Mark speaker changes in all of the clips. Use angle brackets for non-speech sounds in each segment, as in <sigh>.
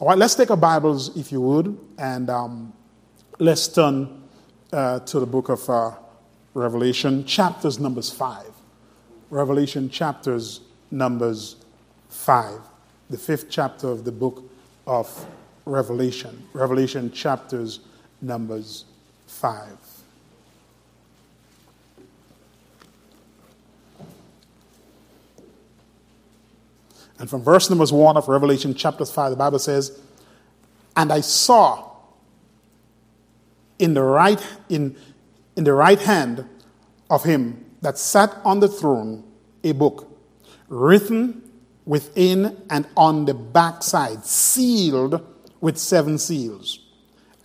Speaker 1: All right, let's take our Bibles, if you would, and um, let's turn uh, to the book of uh, Revelation, chapters numbers 5. Revelation, chapters numbers 5. The fifth chapter of the book of Revelation. Revelation, chapters numbers 5. And from verse number 1 of Revelation chapter 5, the Bible says, And I saw in the right, in, in the right hand of him that sat on the throne a book written within and on the backside, sealed with seven seals.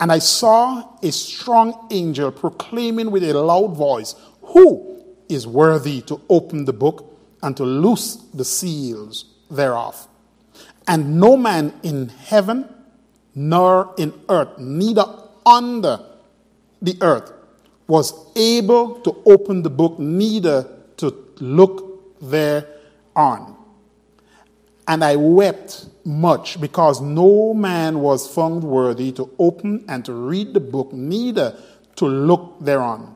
Speaker 1: And I saw a strong angel proclaiming with a loud voice, Who is worthy to open the book and to loose the seals? Thereof. And no man in heaven, nor in earth, neither under the earth, was able to open the book, neither to look thereon. And I wept much because no man was found worthy to open and to read the book, neither to look thereon.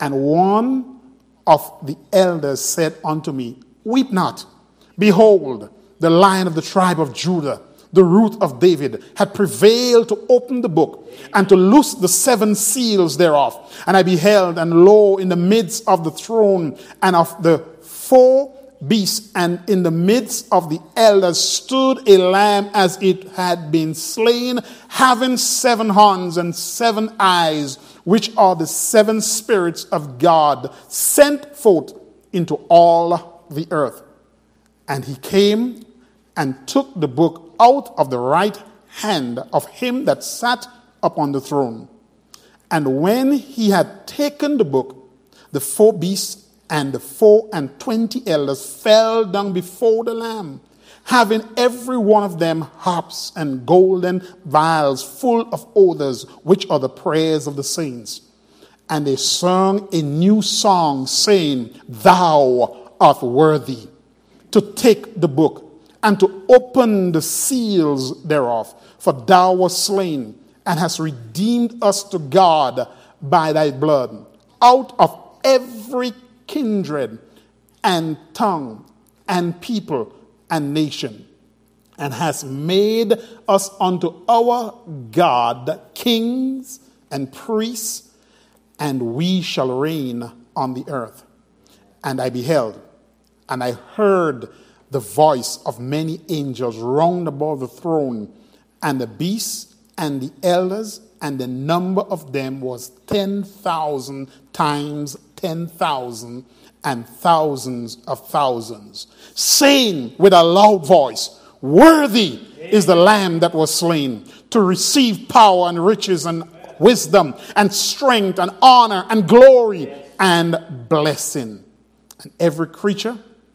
Speaker 1: And one of the elders said unto me, Weep not. Behold, the lion of the tribe of Judah, the root of David, had prevailed to open the book and to loose the seven seals thereof. And I beheld, and lo, in the midst of the throne and of the four beasts, and in the midst of the elders stood a lamb as it had been slain, having seven horns and seven eyes, which are the seven spirits of God sent forth into all the earth. And he came and took the book out of the right hand of him that sat upon the throne. And when he had taken the book, the four beasts and the four and twenty elders fell down before the Lamb, having every one of them harps and golden vials full of odors, which are the prayers of the saints. And they sung a new song, saying, Thou art worthy to take the book and to open the seals thereof. For thou wast slain and hast redeemed us to God by thy blood out of every kindred and tongue and people and nation, and hast made us unto our God kings and priests, and we shall reign on the earth. And I beheld and I heard the voice of many angels round about the throne, and the beasts and the elders, and the number of them was 10,000 times 10,000 and thousands of thousands, saying with a loud voice, Worthy is the Lamb that was slain to receive power and riches and wisdom and strength and honor and glory and blessing. And every creature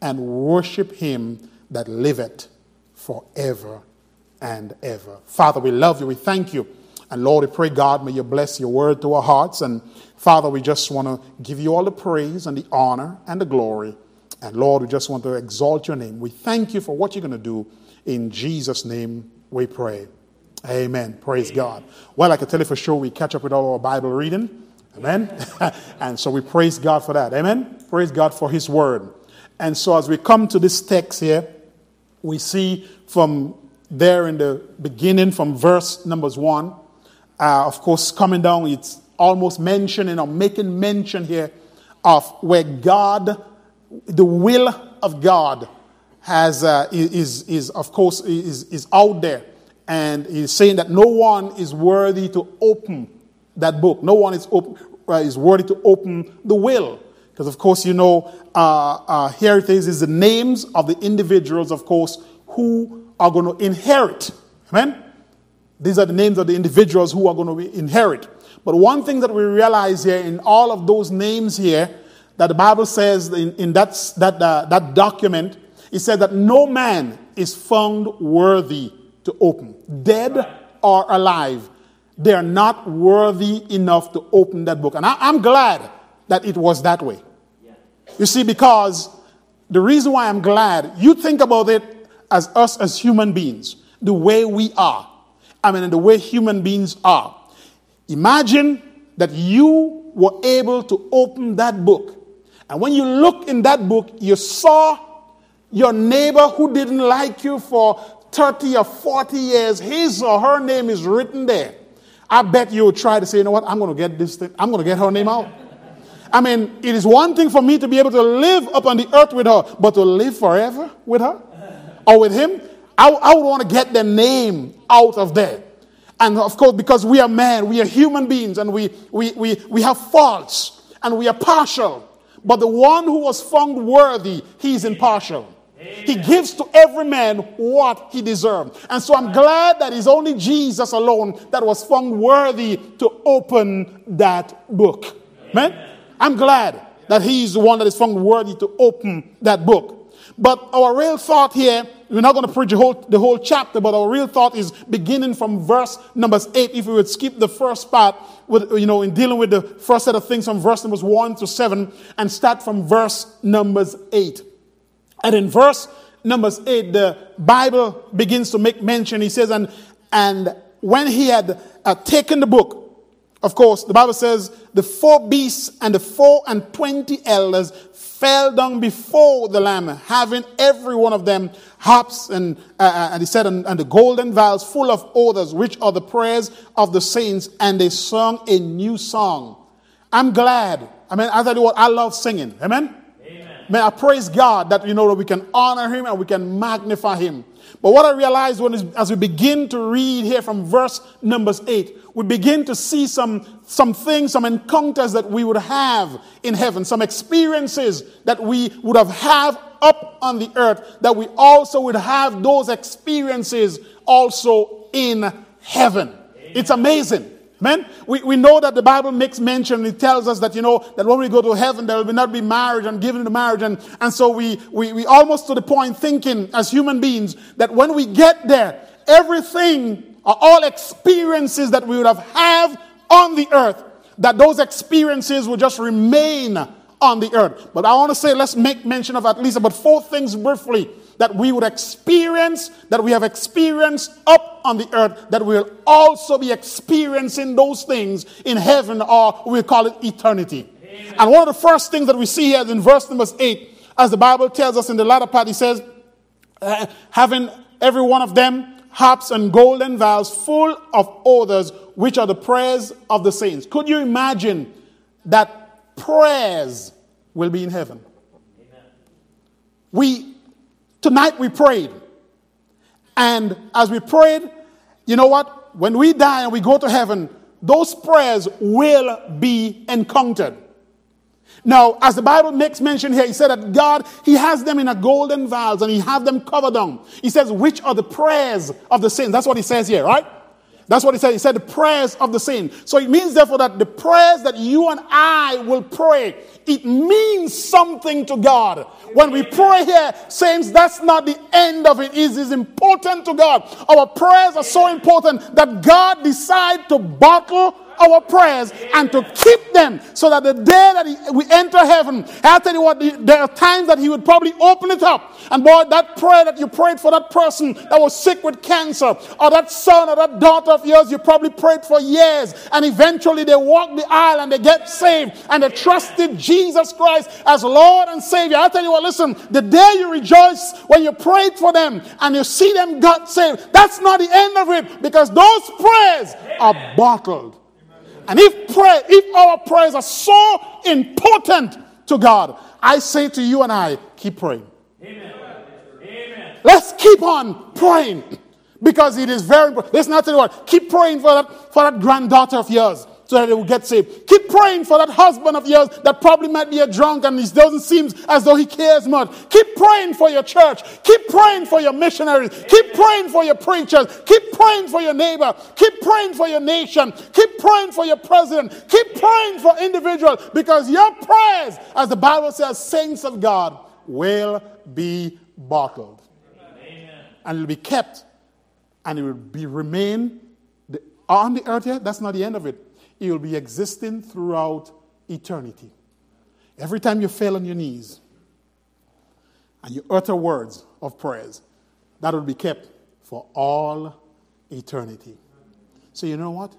Speaker 1: and worship him that liveth forever and ever. Father, we love you. We thank you. And Lord, we pray, God, may you bless your word to our hearts. And Father, we just want to give you all the praise and the honor and the glory. And Lord, we just want to exalt your name. We thank you for what you're going to do. In Jesus' name we pray. Amen. Praise. God. Well, I can tell you for sure we catch up with all our Bible reading. Amen. <laughs> and so we praise God for that. Amen. Praise God for his word. And so as we come to this text here, we see from there in the beginning, from verse numbers one, uh, of course, coming down, it's almost mentioning or making mention here of where God, the will of God, has uh, is is of course is is out there, and he's saying that no one is worthy to open that book. No one is open, uh, is worthy to open the will. Because, of course, you know, uh, uh, here it is, is the names of the individuals, of course, who are going to inherit. Amen? These are the names of the individuals who are going to inherit. But one thing that we realize here in all of those names here, that the Bible says in, in that, that, uh, that document, it said that no man is found worthy to open, dead or alive. They are not worthy enough to open that book. And I, am glad that it was that way. You see, because the reason why I'm glad, you think about it as us as human beings, the way we are. I mean, the way human beings are. Imagine that you were able to open that book. And when you look in that book, you saw your neighbor who didn't like you for 30 or 40 years, his or her name is written there. I bet you would try to say, you know what, I'm going to get this thing, I'm going to get her name out. I mean, it is one thing for me to be able to live up on the earth with her, but to live forever with her or with him, I, I would want to get their name out of there. And of course, because we are men, we are human beings, and we, we, we, we have faults, and we are partial. But the one who was found worthy, he's impartial. He gives to every man what he deserved. And so I'm glad that it's only Jesus alone that was found worthy to open that book. Man, I'm glad that he's the one that is found worthy to open that book. But our real thought here, we're not going to preach the whole, the whole chapter, but our real thought is beginning from verse number eight. If we would skip the first part, with, you know, in dealing with the first set of things from verse numbers one to seven and start from verse numbers eight. And in verse numbers 8, the Bible begins to make mention. He says, and, and when he had uh, taken the book, of course, the Bible says, the four beasts and the four and twenty elders fell down before the Lamb, having every one of them harps and, uh, uh, and he said, and, and the golden vials full of odors, which are the prayers of the saints, and they sung a new song. I'm glad. I mean, I tell you what, I love singing. Amen? May I praise God that you know that we can honor Him and we can magnify Him. But what I realized when as we begin to read here from verse numbers eight, we begin to see some some things, some encounters that we would have in heaven, some experiences that we would have have up on the earth, that we also would have those experiences also in heaven. Amen. It's amazing. Amen. We, we know that the Bible makes mention, it tells us that, you know, that when we go to heaven, there will not be marriage and giving the marriage. And, and so we, we, we almost to the point thinking as human beings that when we get there, everything are all experiences that we would have have on the earth, that those experiences will just remain on the earth. But I want to say, let's make mention of at least about four things briefly that we would experience, that we have experienced up on the earth, that we'll also be experiencing those things in heaven, or we call it eternity. Amen. And one of the first things that we see here in verse number 8, as the Bible tells us in the latter part, he says, uh, having every one of them harps and golden vials full of odors, which are the prayers of the saints. Could you imagine that prayers will be in heaven? Amen. We Tonight we prayed. And as we prayed, you know what? When we die and we go to heaven, those prayers will be encountered. Now, as the Bible makes mention here, he said that God, he has them in a golden vials and he have them covered down. He says, which are the prayers of the saints. That's what he says here, right? That's what he said. He said the prayers of the saints. So it means therefore that the prayers that you and I will pray, it means something to God. When we pray here, saints, that's not the end of it. It is important to God. Our prayers are so important that God decided to bottle our prayers and to keep them so that the day that he, we enter heaven, I'll tell you what, there are times that He would probably open it up. And boy, that prayer that you prayed for that person that was sick with cancer, or that son or that daughter of yours, you probably prayed for years, and eventually they walk the aisle and they get saved and they trusted Jesus Christ as Lord and Savior. I'll tell you what, listen, the day you rejoice when you prayed for them and you see them got saved, that's not the end of it because those prayers are bottled. And if pray, if our prayers are so important to God, I say to you and I, keep praying. Amen. Amen. Let's keep on praying because it is very important. Let's not tell you what, keep praying for that, for that granddaughter of yours. So that they will get saved. Keep praying for that husband of yours that probably might be a drunk and it doesn't seem as though he cares much. Keep praying for your church. Keep praying for your missionaries. Keep praying for your preachers. Keep praying for your neighbor. Keep praying for your nation. Keep praying for your president. Keep praying for individuals because your prayers, as the Bible says, saints of God, will be bottled. Amen. And it will be kept and it will be remain on the earth here. That's not the end of it. It will be existing throughout eternity. Every time you fail on your knees and you utter words of prayers, that will be kept for all eternity. So you know what?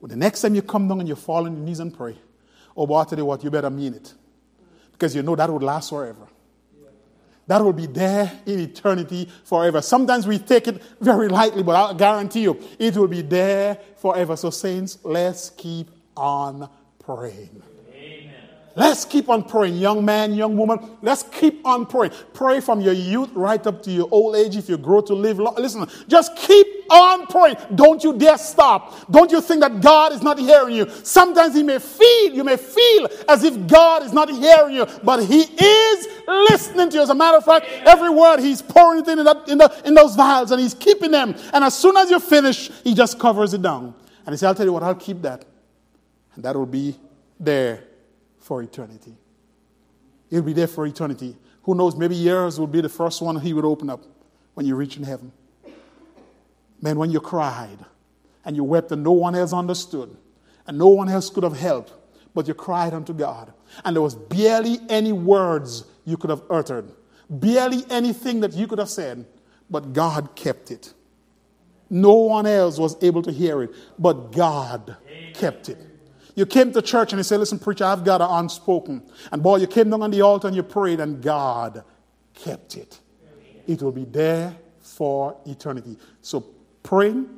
Speaker 1: Well, the next time you come down and you fall on your knees and pray, oh, boy, I tell you what, you better mean it. Because you know that would last forever. That will be there in eternity forever. Sometimes we take it very lightly, but I guarantee you, it will be there forever. So, saints, let's keep on praying. Let's keep on praying, young man, young woman. Let's keep on praying. Pray from your youth right up to your old age if you grow to live long. Listen, just keep on praying. Don't you dare stop. Don't you think that God is not hearing you. Sometimes He may feel, you may feel as if God is not hearing you, but He is listening to you. As a matter of fact, every word He's pouring it in, that, in, the, in those vials and He's keeping them. And as soon as you finish, He just covers it down. And He said, I'll tell you what, I'll keep that. And that will be there for eternity. It'll be there for eternity. Who knows, maybe yours will be the first one he would open up when you reach in heaven. Man, when you cried and you wept and no one else understood and no one else could have helped, but you cried unto God. And there was barely any words you could have uttered, barely anything that you could have said, but God kept it. No one else was able to hear it, but God kept it. You came to church and you said, Listen, preacher, I've got an unspoken. And boy, you came down on the altar and you prayed, and God kept it. It will be there for eternity. So, praying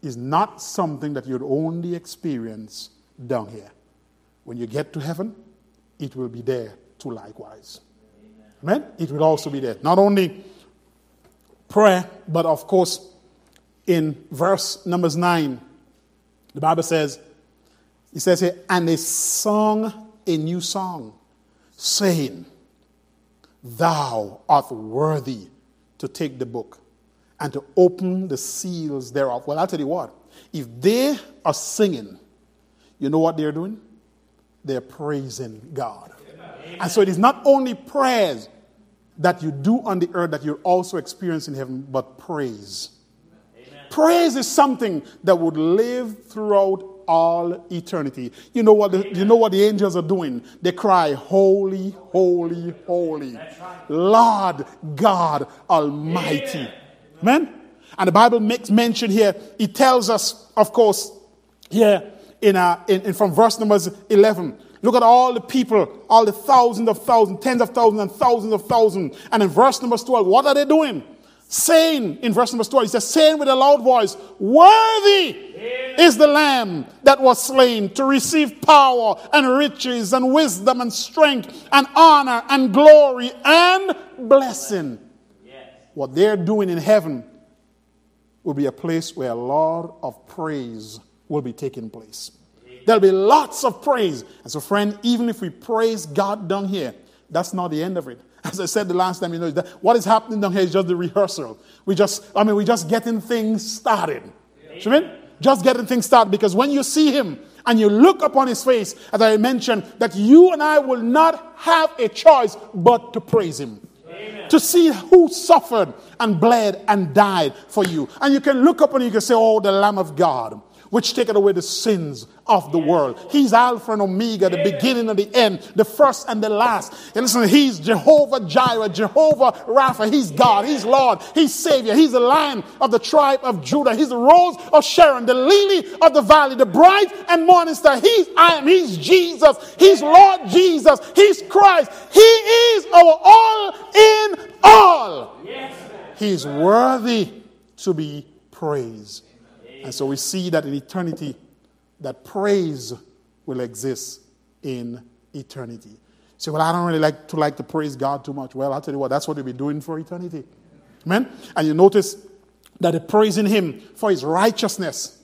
Speaker 1: is not something that you'd only experience down here. When you get to heaven, it will be there too, likewise. Amen? It will also be there. Not only prayer, but of course, in verse numbers 9, the Bible says, he says here, and they sung a new song, saying, Thou art worthy to take the book and to open the seals thereof. Well, I'll tell you what, if they are singing, you know what they're doing? They're praising God. Amen. And so it is not only prayers that you do on the earth that you're also experiencing in heaven, but praise. Amen. Praise is something that would live throughout all eternity. You know what the, you know what the angels are doing? They cry, Holy, holy, holy. Lord God Almighty. Amen? And the Bible makes mention here, it tells us, of course, here in, uh, in, in from verse numbers 11. Look at all the people, all the thousands of thousands, tens of thousands, and thousands of thousands. And in verse number 12, what are they doing? saying in verse number 12, he says, saying with a loud voice, Worthy is the Lamb that was slain to receive power and riches and wisdom and strength and honor and glory and blessing. What they're doing in heaven will be a place where a lot of praise will be taking place. There'll be lots of praise. And so, friend, even if we praise God down here, that's not the end of it. <laughs> As I said the last time, you know, what is happening down here is just the rehearsal. We just, I mean, we're just getting things started. Amen. Just getting things started because when you see him and you look upon his face, as I mentioned, that you and I will not have a choice but to praise him. To see who suffered and bled and died for you. And you can look up and you can say, Oh, the Lamb of God which taketh away the sins of the world. He's Alpha and Omega, the beginning and the end, the first and the last. And listen, He's Jehovah Jireh, Jehovah Rapha. He's God, He's Lord, He's Savior, He's the Lion of the tribe of Judah, He's the Rose of Sharon, the Lily of the Valley, the bright and morning star. He's I am, He's Jesus, He's Lord Jesus, He's Christ. He is our all in all. He's worthy to be praised. And so we see that in eternity, that praise will exist in eternity. Say, well, I don't really like to like to praise God too much. Well, I'll tell you what, that's what you'll be doing for eternity. Amen? And you notice that the praising Him for His righteousness.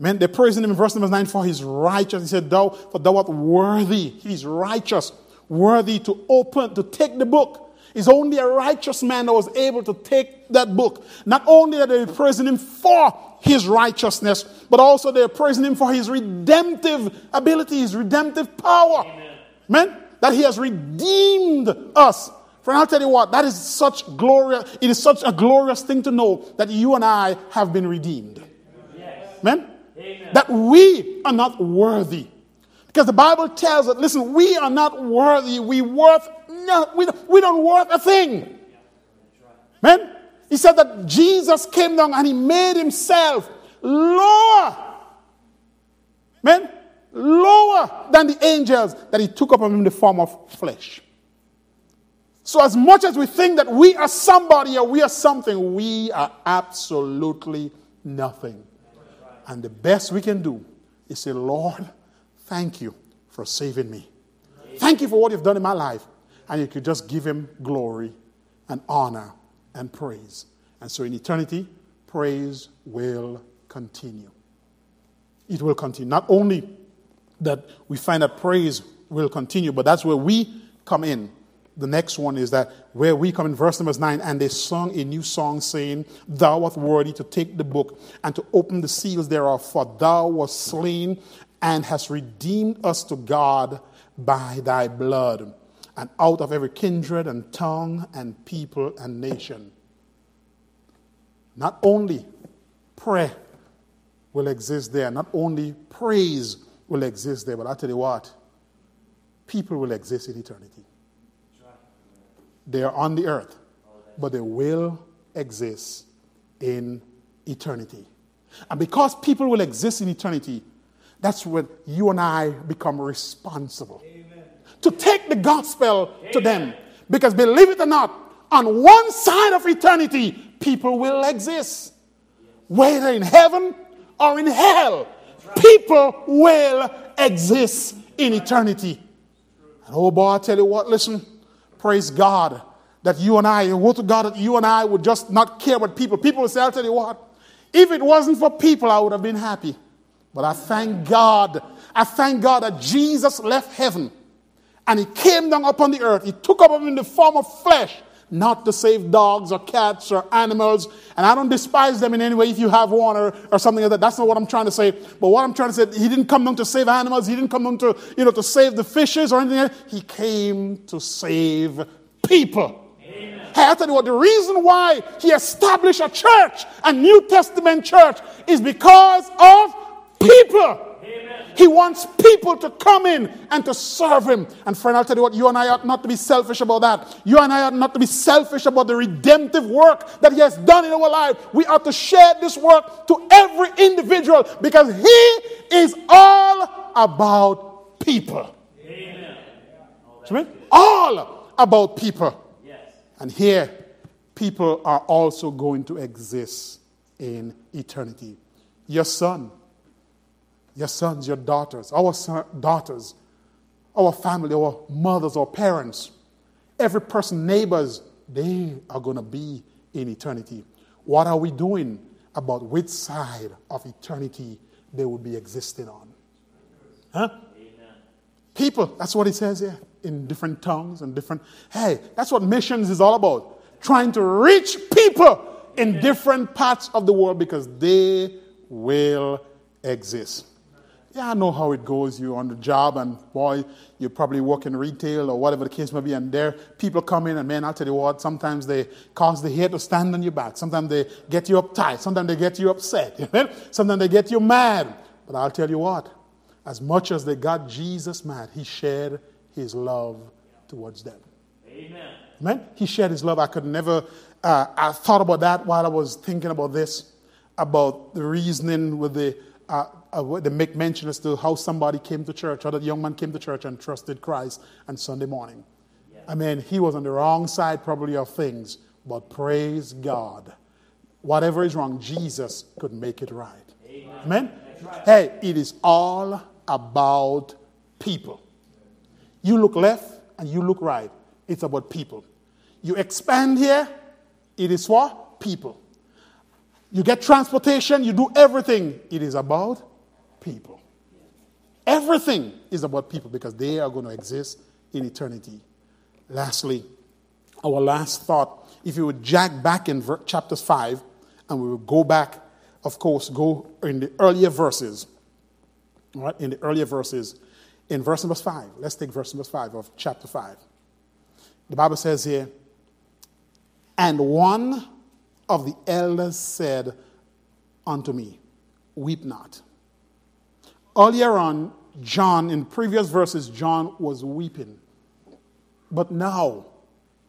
Speaker 1: Amen. They're praising him in verse number 9 for his righteous. He said, Thou, for thou art worthy. He's righteous, worthy to open, to take the book. It's only a righteous man that was able to take that book. Not only are they praising him for his righteousness, but also they're praising him for his redemptive ability, his redemptive power. Amen. Amen? That he has redeemed us. Friend, I'll tell you what, that is such glorious, it is such a glorious thing to know that you and I have been redeemed. Yes. Amen? Amen? That we are not worthy. Because the Bible tells us, listen, we are not worthy. We worth we, we don't worth a thing. Man, he said that Jesus came down and he made himself lower. Man, lower than the angels that he took upon him the form of flesh. So, as much as we think that we are somebody or we are something, we are absolutely nothing. And the best we can do is say, Lord, thank you for saving me. Thank you for what you've done in my life. And you could just give him glory and honor and praise. And so in eternity, praise will continue. It will continue. Not only that we find that praise will continue, but that's where we come in. The next one is that where we come in verse number 9, and they sung a new song saying, Thou art worthy to take the book and to open the seals thereof, for thou wast slain and hast redeemed us to God by thy blood, and out of every kindred and tongue and people and nation. Not only prayer will exist there, not only praise will exist there, but I tell you what, people will exist in eternity. They are on the earth, but they will exist in eternity. And because people will exist in eternity, that's when you and I become responsible Amen. To take the gospel to them. Because believe it or not, on one side of eternity, people will exist. Whether in heaven or in hell, people will exist in eternity. And oh boy, I tell you what, listen, Praise God that you and I, woe to God that you and I would just not care what people. People will say, I'll tell you what, if it wasn't for people, I would have been happy. But I thank God. I thank God that Jesus left heaven and he came down upon the earth. He took up in the form of flesh not to save dogs or cats or animals. And I don't despise them in any way if you have one or, or something like that. That's not what I'm trying to say. But what I'm trying to say, he didn't come down to save animals. He didn't come down to, you know, to save the fishes or anything. Else. He came to save people. Hey, I tell you what, the reason why he established a church, a New Testament church, is because of people. He wants people to come in and to serve Him. And friend, I'll tell you what, you and I ought not to be selfish about that. You and I ought not to be selfish about the redemptive work that He has done in our life. We ought to share this work to every individual because He is all about people. Amen. All about people. Yes. And here, people are also going to exist in eternity. Your son your sons, your daughters, our son, daughters, our family, our mothers, our parents, every person, neighbors, they are going to be in eternity. What are we doing about which side of eternity they will be existing on? Huh? Amen. People, that's what it says here in different tongues and different. Hey, that's what missions is all about. Trying to reach people in different parts of the world because they will exist. Yeah, I know how it goes. You're on the job, and boy, you probably work in retail or whatever the case may be, and there people come in, and man, I'll tell you what, sometimes they cause the hair to stand on your back. Sometimes they get you uptight. Sometimes they get you upset. <laughs> Sometimes they get you mad. But I'll tell you what, as much as they got Jesus mad, he shared his love towards them. Amen. Amen. He shared his love. I could never, uh, I thought about that while I was thinking about this, about the reasoning with the uh, uh, they make mention as to how somebody came to church, how that young man came to church and trusted Christ on Sunday morning. Yeah. I mean, he was on the wrong side probably of things, but praise God. Whatever is wrong, Jesus could make it right. Amen? Amen? Right. Hey, it is all about people. You look left and you look right, it's about people. You expand here, it is for people. You get transportation, you do everything. It is about people. Everything is about people because they are going to exist in eternity. Lastly, our last thought, if you would jack back in ver- chapter 5, and we will go back, of course, go in the earlier verses, right? In the earlier verses, in verse number 5, let's take verse number 5 of chapter 5. The Bible says here, and one of the elders said unto me, Weep not. Earlier on, John, in previous verses, John was weeping. But now,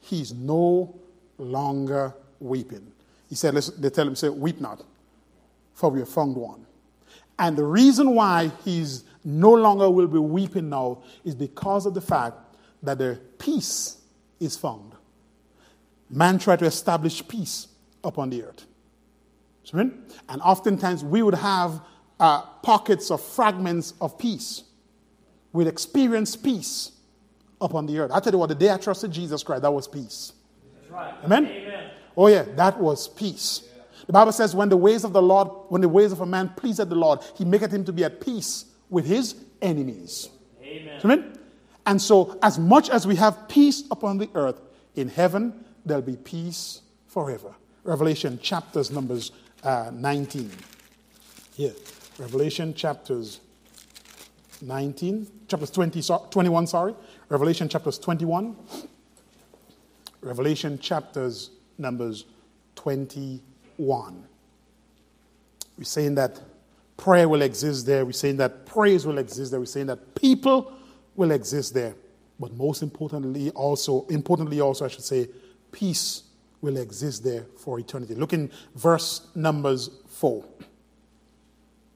Speaker 1: he's no longer weeping. He said, they tell him, say, weep not, for we have found one. And the reason why he's no longer will be weeping now is because of the fact that the peace is found. Man tried to establish peace upon the earth. And oftentimes we would have uh, pockets of fragments of peace. We'd experience peace upon the earth. I tell you what, the day I trusted Jesus Christ, that was peace. Right. Amen? Amen? Oh, yeah, that was peace. Yeah. The Bible says, when the ways of the Lord, when the ways of a man pleaseth the Lord, he maketh him to be at peace with his enemies. Amen. Amen? And so, as much as we have peace upon the earth, in heaven there'll be peace forever. Revelation chapters numbers uh, 19. Here, Revelation chapters 19, chapters 20, 21, sorry. Revelation chapters 21. Revelation chapters numbers 21. We're saying that prayer will exist there. We're saying that praise will exist there. We're saying that people will exist there. But most importantly, also, importantly, also, I should say, peace will exist there for eternity. Look in verse Numbers 4.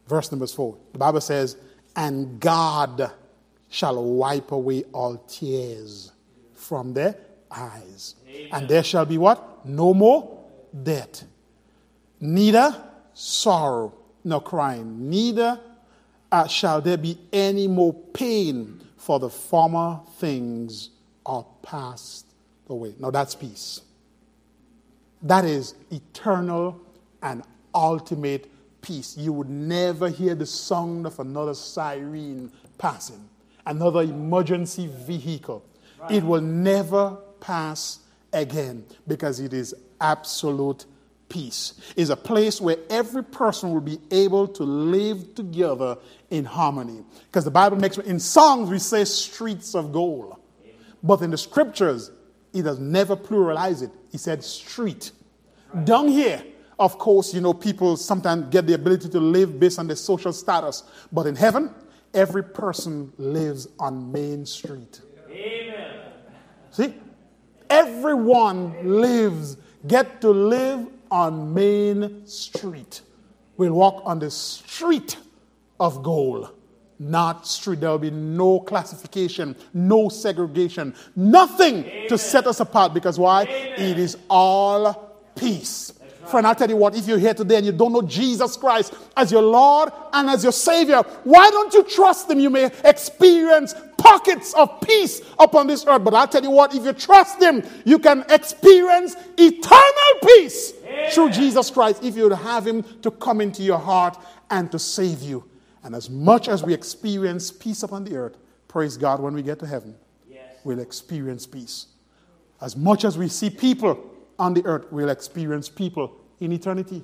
Speaker 1: Verse Numbers 4. The Bible says, And God shall wipe away all tears from their eyes. Amen. And there shall be what? No more death. Neither sorrow nor crying. Neither uh, shall there be any more pain, for the former things are passed away. Now that's peace. That is eternal and ultimate peace. You would never hear the sound of another siren passing, another emergency vehicle. Right. It will never pass again because it is absolute peace. It's a place where every person will be able to live together in harmony. Because the Bible makes in songs we say streets of gold. But in the scriptures, he does never pluralize it. He said street. Right. Down here, of course, you know, people sometimes get the ability to live based on their social status. But in heaven, every person lives on Main Street. Amen. See? Everyone lives, get to live on Main Street. We'll walk on the street of gold not street. There will be no classification, no segregation, nothing Amen. to set us apart because why? Amen. It is all peace. Friend, I'll tell you what, if you're here today and you don't know Jesus Christ as your Lord and as your Savior, why don't you trust Him? You may experience pockets of peace upon this earth. But I'll tell you what, if you trust Him, you can experience eternal peace Amen. through Jesus Christ if you have Him to come into your heart and to save you. And as much as we experience peace upon the earth, praise God, when we get to heaven, yes. we'll experience peace. As much as we see people on the earth, we'll experience people in eternity.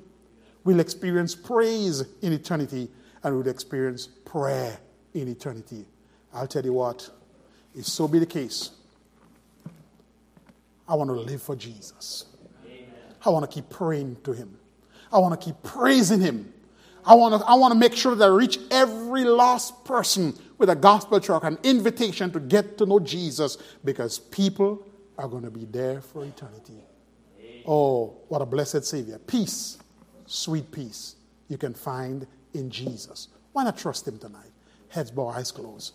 Speaker 1: We'll experience praise in eternity, and we'll experience prayer in eternity. I'll tell you what, if so be the case, I want to live for Jesus. Amen. I want to keep praying to Him. I want to keep praising Him. I want to, I want to make sure that I reach every lost person with a gospel truck, an invitation to get to know Jesus because people are going to be there for eternity. Oh, what a blessed Savior. Peace, sweet peace, you can find in Jesus. Why not trust Him tonight? Heads bowed, eyes closed.